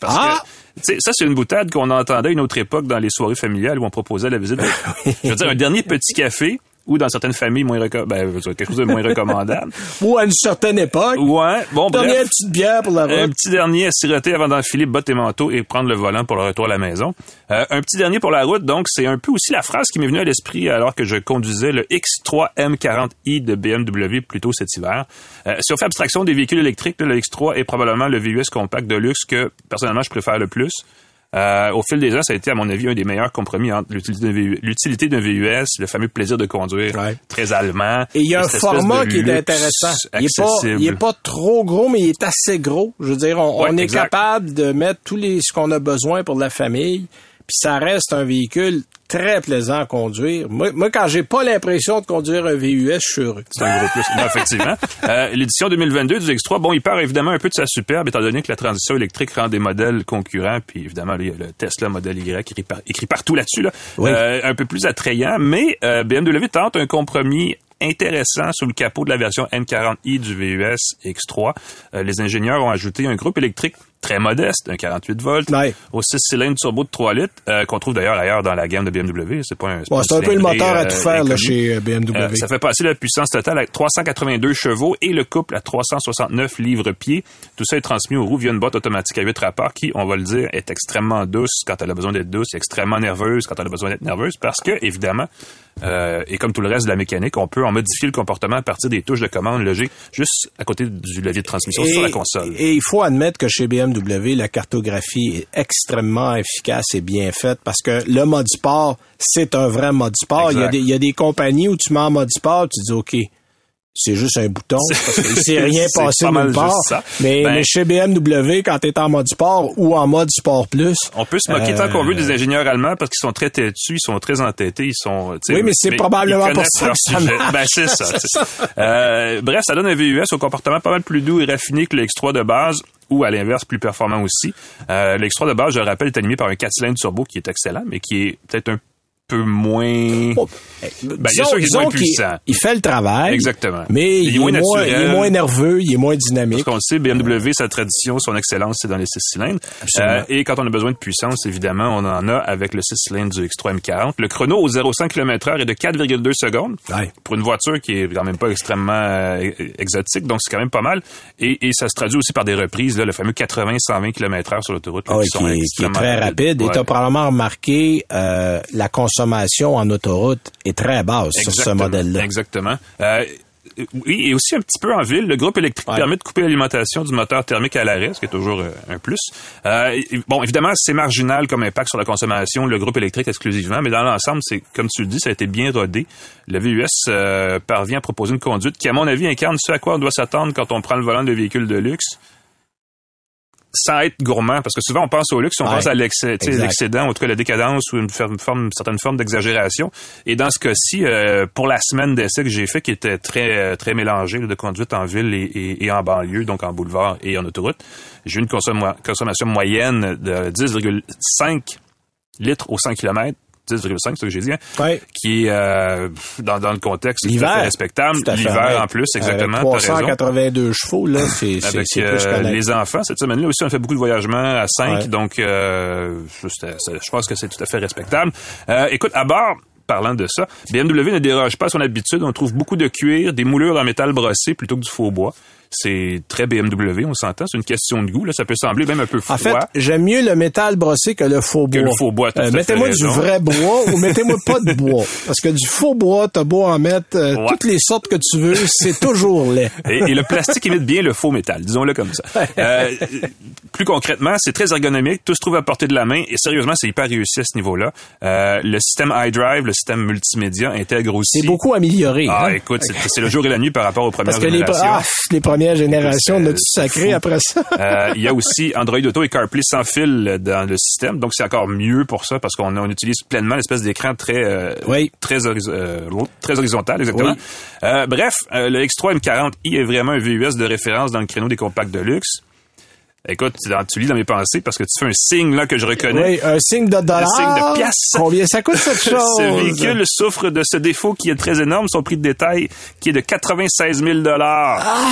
Parce Ah! que, ça, c'est une boutade qu'on entendait à une autre époque dans les soirées familiales où on proposait la visite. de- je veux dire, un dernier petit café ou dans certaines familles moins ben, quelque chose de moins recommandable. Ou à une certaine époque. Ouais, bon, bref. Dernière petite bière pour la Un route. petit dernier à siroter avant d'enfiler bottes et manteaux et prendre le volant pour le retour à la maison. Euh, un petit dernier pour la route, donc c'est un peu aussi la phrase qui m'est venue à l'esprit alors que je conduisais le X3 M40i de BMW plus tôt cet hiver. Euh, si on fait abstraction des véhicules électriques, le X3 est probablement le VUS compact de luxe que personnellement je préfère le plus. Euh, au fil des ans, ça a été, à mon avis, un des meilleurs compromis entre l'utilité d'un VUS, le fameux plaisir de conduire, Ouais. très allemand. Et il y a un format qui est intéressant. Il est, pas, accessible. il est pas trop gros, mais il est assez gros. Je veux dire, on, Ouais, on est exact. capable de mettre tous les ce qu'on a besoin pour la famille. Puis ça reste un véhicule très plaisant à conduire. Moi, moi quand j'ai pas l'impression de conduire un VUS, je suis heureux. C'est un gros plus. Non, effectivement. Euh, L'édition 2022 du X3, bon, il part évidemment un peu de sa superbe, étant donné que la transition électrique rend des modèles concurrents, puis évidemment, il y a le Tesla Model Y écrit, par- écrit partout là-dessus, là, Oui. Euh, un peu plus attrayant, mais euh, BMW tente un compromis intéressant sous le capot de la version M40i du VUS X3. Euh, les ingénieurs ont ajouté un groupe électrique très modeste, un 48 volts, Ouais. au 6 cylindres turbo de 3 litres, euh, qu'on trouve d'ailleurs ailleurs dans la gamme de BMW. C'est pas un, Bon, pas c'est un peu le moteur à euh, tout faire là, chez euh, BMW. Euh, ça fait passer la puissance totale à 382 chevaux et le couple à 369 livres-pieds. Tout ça est transmis aux roues via une boîte automatique à 8 rapports qui, on va le dire, est extrêmement douce quand elle a besoin d'être douce et extrêmement nerveuse quand elle a besoin d'être nerveuse parce que, évidemment, euh, et comme tout le reste de la mécanique, on peut en modifier le comportement à partir des touches de commande logées juste à côté du levier de transmission sur la console. et il faut admettre que chez BMW, la cartographie est extrêmement efficace et bien faite parce que le mode sport, c'est un vrai mode sport. Il y, a des, il y a des compagnies où tu mets en mode sport, tu dis OK. C'est juste un bouton parce qu'il s'est rien passé nulle part. ça. Mais, Ben- mais chez BMW, quand t'es en mode sport ou en mode sport plus, On peut se moquer tant qu'on veut des ingénieurs allemands parce qu'ils sont très têtus, ils sont très entêtés, ils sont. Oui, mais c'est probablement pour ça que ça marche. Ben c'est ça. Euh, bref, ça donne un VUS au comportement pas mal plus doux et raffiné que le X3 de base ou à l'inverse plus performant aussi. Euh, le X3 de base, je le rappelle, est animé par un 4 cylindres turbo qui est excellent, mais qui est peut-être un peu moins. Oh, eh, Ben, disons, sûr qu'il est disons moins qu'il- puissant. il fait le travail. Exactement. Mais Il est il, est moins moins, il est naturel. moins nerveux, il est moins Parce dynamique. qu'on le sait, BMW, sa tradition, son excellence, c'est dans les 6 cylindres. Euh, et quand on a besoin de puissance, évidemment, on en a avec le 6 cylindres du X3 M40. Le chrono au 0-100 km/h est de 4,2 secondes. Ouais. Pour une voiture qui est quand même pas extrêmement euh, exotique, donc c'est quand même pas mal. Et, et ça se traduit aussi par des reprises, là, le fameux 80-120 km/h sur l'autoroute. oui, qui qui, qui est très rapide. Et tu as probablement remarqué euh, la consommation en autoroute est très basse sur ce modèle-là. Exactement. Euh, oui, et aussi un petit peu en ville, le groupe électrique Ouais. permet de couper l'alimentation du moteur thermique à l'arrêt, ce qui est toujours euh, un plus. Euh, bon, évidemment, c'est marginal comme impact sur la consommation, le groupe électrique exclusivement, mais dans l'ensemble, c'est comme tu le dis, ça a été bien rodé. Le VUS euh, parvient à proposer une conduite qui, à mon avis, incarne ce à quoi on doit s'attendre quand on prend le volant de véhicule de luxe. Sans être gourmand, parce que souvent on pense au luxe, on Ouais. pense à l'excédent, en tout cas la décadence ou une forme, forme- une certaine forme d'exagération. Et dans ce cas-ci, euh, pour la semaine d'essai que j'ai fait, qui était très euh, très mélangée là, de conduite en ville et, et- et en banlieue, donc en boulevard et en autoroute, j'ai eu une consomm- consommation moyenne de 10,5 litres au 100 km. 10,5, c'est ce que j'ai dit, hein, Ouais. qui est euh, dans, dans le contexte tout à L'hiver. fait respectable. L'hiver en plus, exactement. Avec t'as raison. 382 chevaux, là, c'est Avec euh, les enfants, cette semaine-là aussi, on fait beaucoup de voyagements à 5, Ouais. donc euh, je pense que c'est tout à fait respectable. Euh, écoute, à bord, parlant de ça, BMW ne déroge pas à son habitude. On trouve beaucoup de cuir, des moulures en métal brossé plutôt que du faux bois. C'est très BMW, on s'entend. C'est une question de goût. Là, ça peut sembler même un peu froid. En fait, j'aime mieux le métal brossé que le faux Que bois. le faux bois, fait mettez-moi du vrai bois ou mettez-moi pas de bois. Parce que du faux bois, t'as beau en mettre euh, Ouais. toutes les sortes que tu veux, c'est toujours laid. Et, et le plastique imite bien le faux métal, disons-le comme ça. Euh, plus concrètement, c'est très ergonomique, tout se trouve à portée de la main et sérieusement, c'est hyper réussi à ce niveau-là. Euh, le système iDrive, le système multimédia intègre aussi. C'est beaucoup amélioré. Ah, hein? écoute, c'est le jour et la nuit par rapport aux premières Parce que les, générations. ah, les premières générations, Écoute, on a tout sacré après ça. Euh, il y a aussi Android Auto et CarPlay sans fil dans le système, donc c'est encore mieux pour ça parce qu'on on utilise pleinement l'espèce d'écran très euh, Oui. très, horiz- euh, très horizontal exactement. Oui. Bref, le X3 M40i est vraiment un VUS de référence dans le créneau des compacts de luxe. Écoute, tu, lis dans mes pensées parce que tu fais un signe là que je reconnais. Oui, un signe de dollar. signe de pièce. Combien ça coûte cette chose? Ce véhicule souffre de ce défaut qui est très énorme, son prix de détail qui est de 96 000 dollars. Ah!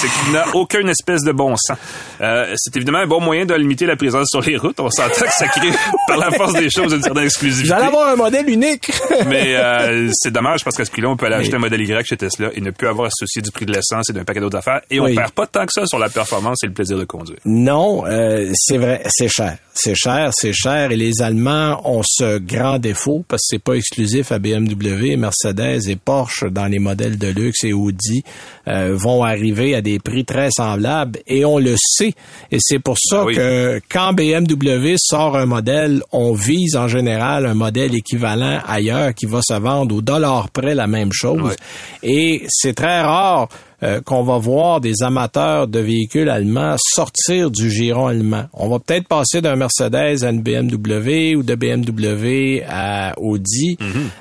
C'est qu'il n'a aucune espèce de bon sens. Euh, c'est évidemment un bon moyen de limiter la présence sur les routes. On s'entend que ça crée par la force des choses une certaine exclusivité. allez avoir un modèle unique. Mais euh, c'est dommage parce qu'à ce prix-là, on peut aller acheter un modèle Y chez Tesla et ne plus avoir soucier du prix de l'essence et d'un paquet d'autres affaires. Et on Oui. perd pas tant que ça sur la performance et le plaisir de conduire. Non, euh, c'est vrai, c'est cher. C'est cher, c'est cher. Et les Allemands ont ce grand défaut parce que c'est pas exclusif à BMW, Mercedes et Porsche dans les modèles de luxe et Audi euh, vont arriver à des prix très semblables et on le sait. Et c'est pour ça oui. que quand BMW sort un modèle, on vise en général un modèle équivalent ailleurs qui va se vendre au dollar près la même chose. Et c'est très rare euh, qu'on va voir des amateurs de véhicules allemands sortir du giron allemand. On va peut-être passer d'un Mercedes à une BMW ou de BMW à Audi,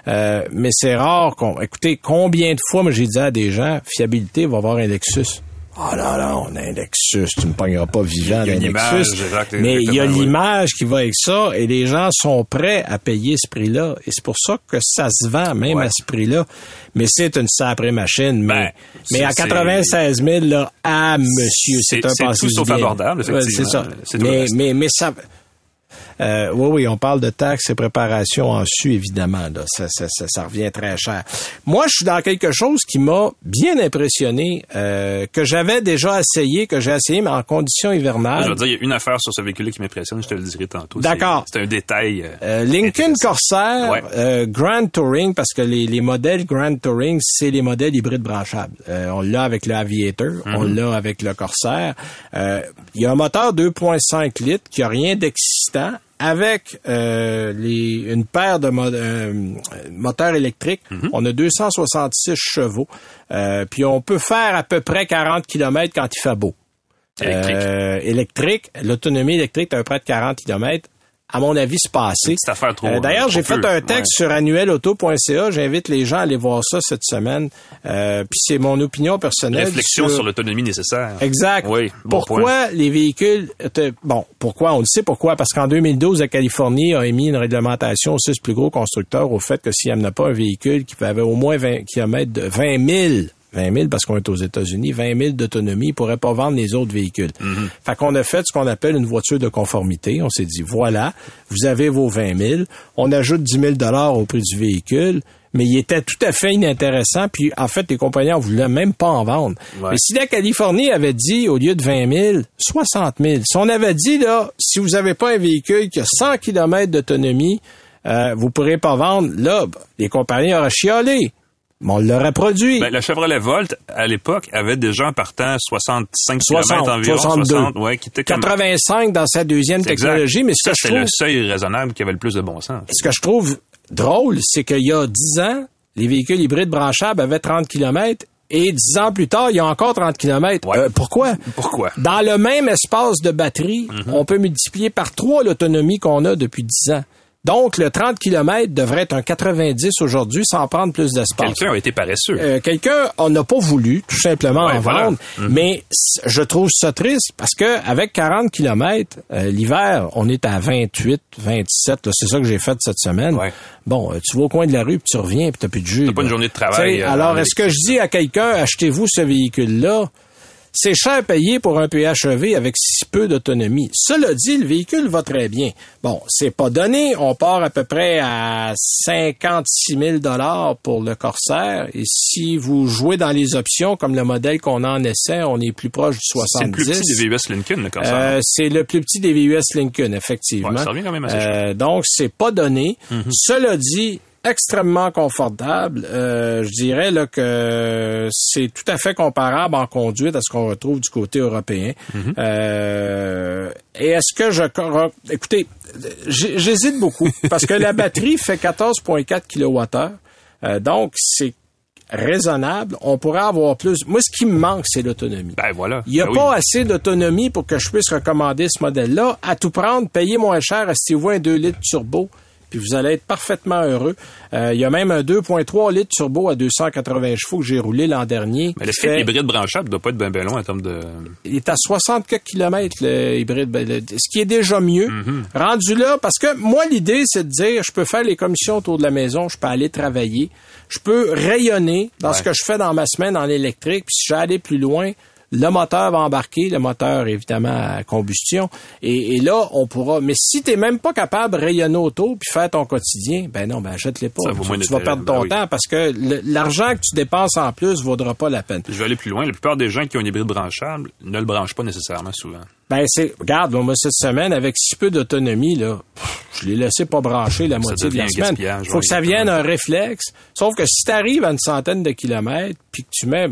euh, mais c'est rare qu'on... Écoutez, combien de fois, moi j'ai dit à des gens, fiabilité va avoir un Lexus. Ah non, non, on a un Lexus, tu me pogneras pas vivant d'un Lexus. Mais il y a l'image qui va avec ça et les gens sont prêts à payer ce prix-là. Et c'est pour ça que ça se vend même Ouais. à ce prix-là. Mais c'est une sacrée machine. Mais, Ben, mais à c'est- 96 000, là, ah, monsieur, c'est C'est- un c'est passé tout sauf abordable, Ouais, c'est ça. C'est Mais, mais, mais ça... Euh, oui, oui, on parle de taxes et préparations en su, évidemment. Là. Ça, ça, ça, ça revient très cher. Moi, je suis dans quelque chose qui m'a bien impressionné, euh, que j'avais déjà essayé, que j'ai essayé, mais en conditions Je hivernales. veux dire, il y a une affaire sur ce véhicule qui m'impressionne, je te le dirai tantôt. D'accord. C'est un détail. euh, Euh, Lincoln. Corsair, Ouais. euh, Grand Touring, parce que les, les modèles Grand Touring, c'est les modèles hybrides branchables. Euh, on l'a avec le Aviator, on Mhm. l'a avec le Corsair. Euh, Il y a un moteur 2.5 litres qui a rien d'excitant, avec euh, les, une paire de mo- euh, moteurs électriques, on a 266 chevaux. Euh, puis on peut faire à peu près 40 km quand il fait beau. Électrique. Électrique, l'autonomie électrique, à peu près de 40 km. À mon avis, affaire trop- Euh, D'ailleurs, j'ai fait un texte sur annuelauto.ca. J'invite les gens à aller voir ça cette semaine. Euh, puis c'est mon opinion personnelle. Réflexion sur l'autonomie nécessaire. Exact. Oui, bon pourquoi les véhicules bon, pourquoi on le sait pourquoi parce qu'en 2012 la Californie a émis une réglementation aux six plus gros constructeurs au fait que s'il n'y a pas un véhicule qui avait au moins 20 km de 20 000 20 000 parce qu'on est aux États-Unis, 20 000 d'autonomie, il pourrait pas vendre les autres véhicules. Fait qu'on a fait ce qu'on appelle une voiture de conformité. On s'est dit, voilà, vous avez vos 20 000, on ajoute 10 000 dollars au prix du véhicule, mais il était tout à fait inintéressant. Puis en fait, les compagnies en voulaient même pas en vendre. Ouais. Mais si la Californie avait dit, au lieu de 20 000, 60 000, si on avait dit, là, si vous n'avez pas un véhicule qui a 100 km d'autonomie, euh, vous pourrez pas vendre, là, les compagnies auraient chialé. Mais on l'aurait produit. Ben, la Chevrolet Volt, à l'époque, avait déjà en partant 65 60, km environ. 62. 60, ouais, qui était comme... 85 dans sa deuxième Exact. technologie, mais ce Ça, c'est le seuil raisonnable qui avait le plus de bon sens. ce que je trouve drôle, c'est qu'il y a 10 ans, les véhicules hybrides branchables avaient 30 km et 10 ans plus tard, il y a encore 30 km. Ouais. pourquoi? Pourquoi? Dans le même espace de batterie, Mhm. on peut multiplier par 3 l'autonomie qu'on a depuis 10 ans. Donc, le 30 km devrait être un 90 aujourd'hui sans prendre plus d'espace. Quelqu'un a été paresseux. Euh, quelqu'un on n'a pas voulu tout simplement Ouais, en voilà. vendre, Mhm. mais je trouve ça triste parce que avec 40 km l'hiver, on est à 28, 27, là, c'est ça que j'ai fait cette semaine. Ouais. Bon, euh, tu vas au coin de la rue puis tu reviens puis t'as plus de jus. T'as pas une journée de travail, euh, alors est-ce que je dis à quelqu'un achetez-vous ce véhicule là c'est cher payé pour un PHEV avec si peu d'autonomie. Cela dit, le véhicule va très bien. Bon, c'est pas donné. On part à peu près à 56 000 dollars pour le Corsair. Et si vous jouez dans les options, comme le modèle qu'on a en essai, on est plus proche du 70. C'est le plus petit des VUS Lincoln, le Corsair. Euh, c'est le plus petit des VUS Lincoln, effectivement. Ouais, ça revient quand même assez Euh, donc, c'est pas donné. Mhm. Cela dit, extrêmement confortable. Euh, je dirais là, que c'est tout à fait comparable en conduite à ce qu'on retrouve du côté européen. Mhm. Euh, et est-ce que je... Écoutez, j'hésite beaucoup parce que la batterie fait 14,4 kWh. Euh, donc, c'est raisonnable. On pourrait avoir plus. Moi, ce qui me manque, c'est l'autonomie. Ben voilà. Il n'y a Ben pas oui. assez d'autonomie pour que je puisse recommander ce modèle-là. À tout prendre, payer moins cher, achetez-vous un 2 litres turbo, puis vous allez être parfaitement heureux. Euh, il y a même un 2.3 litres turbo à 280 chevaux que j'ai roulé l'an dernier. Mais le fait hybride branchable doit pas être bien ben en termes de... il est à 64 km le hybride, ben, le- ce qui est déjà mieux. Mhm. Rendu là, parce que moi l'idée c'est de dire, je peux faire les commissions autour de la maison, je peux aller travailler, je peux rayonner dans ce que je fais dans ma semaine en électrique, puis si aller plus loin, le moteur va embarquer, le moteur évidemment à combustion, et, et là on pourra. Mais si t'es même pas capable de rayonner auto puis faire ton quotidien, ben non, ben achète-les pas. Ça vaut Tu, tu vas perdre ton Ben oui. temps parce que l'argent que tu dépenses en plus vaudra pas la peine. Je vais aller plus loin. La plupart des gens qui ont un hybride branchable ne le branchent pas nécessairement souvent. Ben c'est regarde, moi cette semaine avec si peu d'autonomie là, je l'ai laissé pas brancher la moitié de la semaine. Faut que ça vienne un réflexe. Sauf que si tu arrives à une centaine de kilomètres puis que tu mets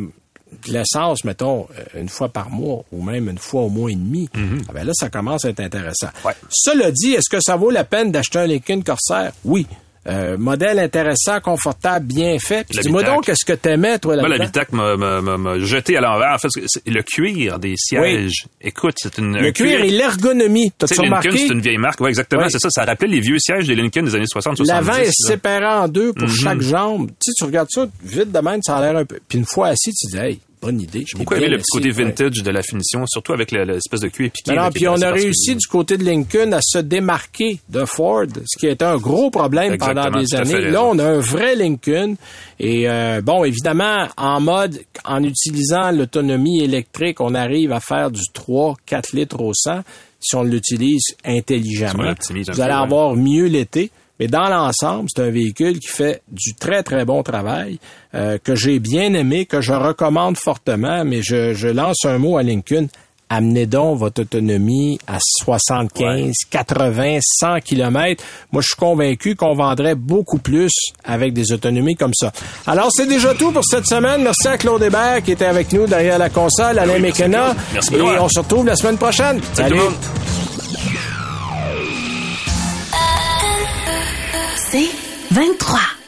de l'essence mettons euh, une fois par mois ou même une fois au mois et demi, ah ben là ça commence à être intéressant. Ouais. Cela dit, est-ce que ça vaut la peine d'acheter un Lincoln Corsair? Oui. Euh, modèle intéressant, confortable, bien fait. Dis-moi donc, qu'est-ce que t'aimais, toi, Moi, là-dedans? l'habitacle m'a- jeté à l'envers. En fait, c'est- le cuir des sièges, écoute, c'est une... Le un cuir et l'ergonomie. Tu T'as-tu sais, Lincoln, remarqué? c'est une vieille marque. Ouais, exactement, c'est ça. Ça rappelait les vieux sièges des Lincoln des années 60-70. L'avant est séparé en deux pour Mhm. chaque jambe. Tu sais, tu regardes ça vite de même, ça a l'air un peu. Puis une fois assis, tu dis, hey, bonne idée. J'ai beaucoup aimé le petit côté vintage de la finition, surtout avec le- l'espèce de cuir piqué. Qui puis on a réussi du côté de Lincoln à se démarquer de Ford, ce qui était un gros problème pendant des fait années. Là, on a un vrai Lincoln. Et euh, bon, évidemment, en mode, en utilisant l'autonomie électrique, on arrive à faire du 3-4 litres au 100 si on l'utilise on intelligemment. Vous allez avoir mieux l'été. Mais dans l'ensemble, c'est un véhicule qui fait du très, très bon travail, euh, que j'ai bien aimé, que je recommande fortement, mais je, je lance un mot à Lincoln. Amenez donc votre autonomie à 75, 80, 100 kilomètres. Moi, je suis convaincu qu'on vendrait beaucoup plus avec des autonomies comme ça. Alors, c'est déjà tout pour cette semaine. Merci à Claude Hébert qui était avec nous derrière la console, Alain oui, merci, Mekena. Claude. Merci, Et on se retrouve la semaine prochaine. Salut C'est 23.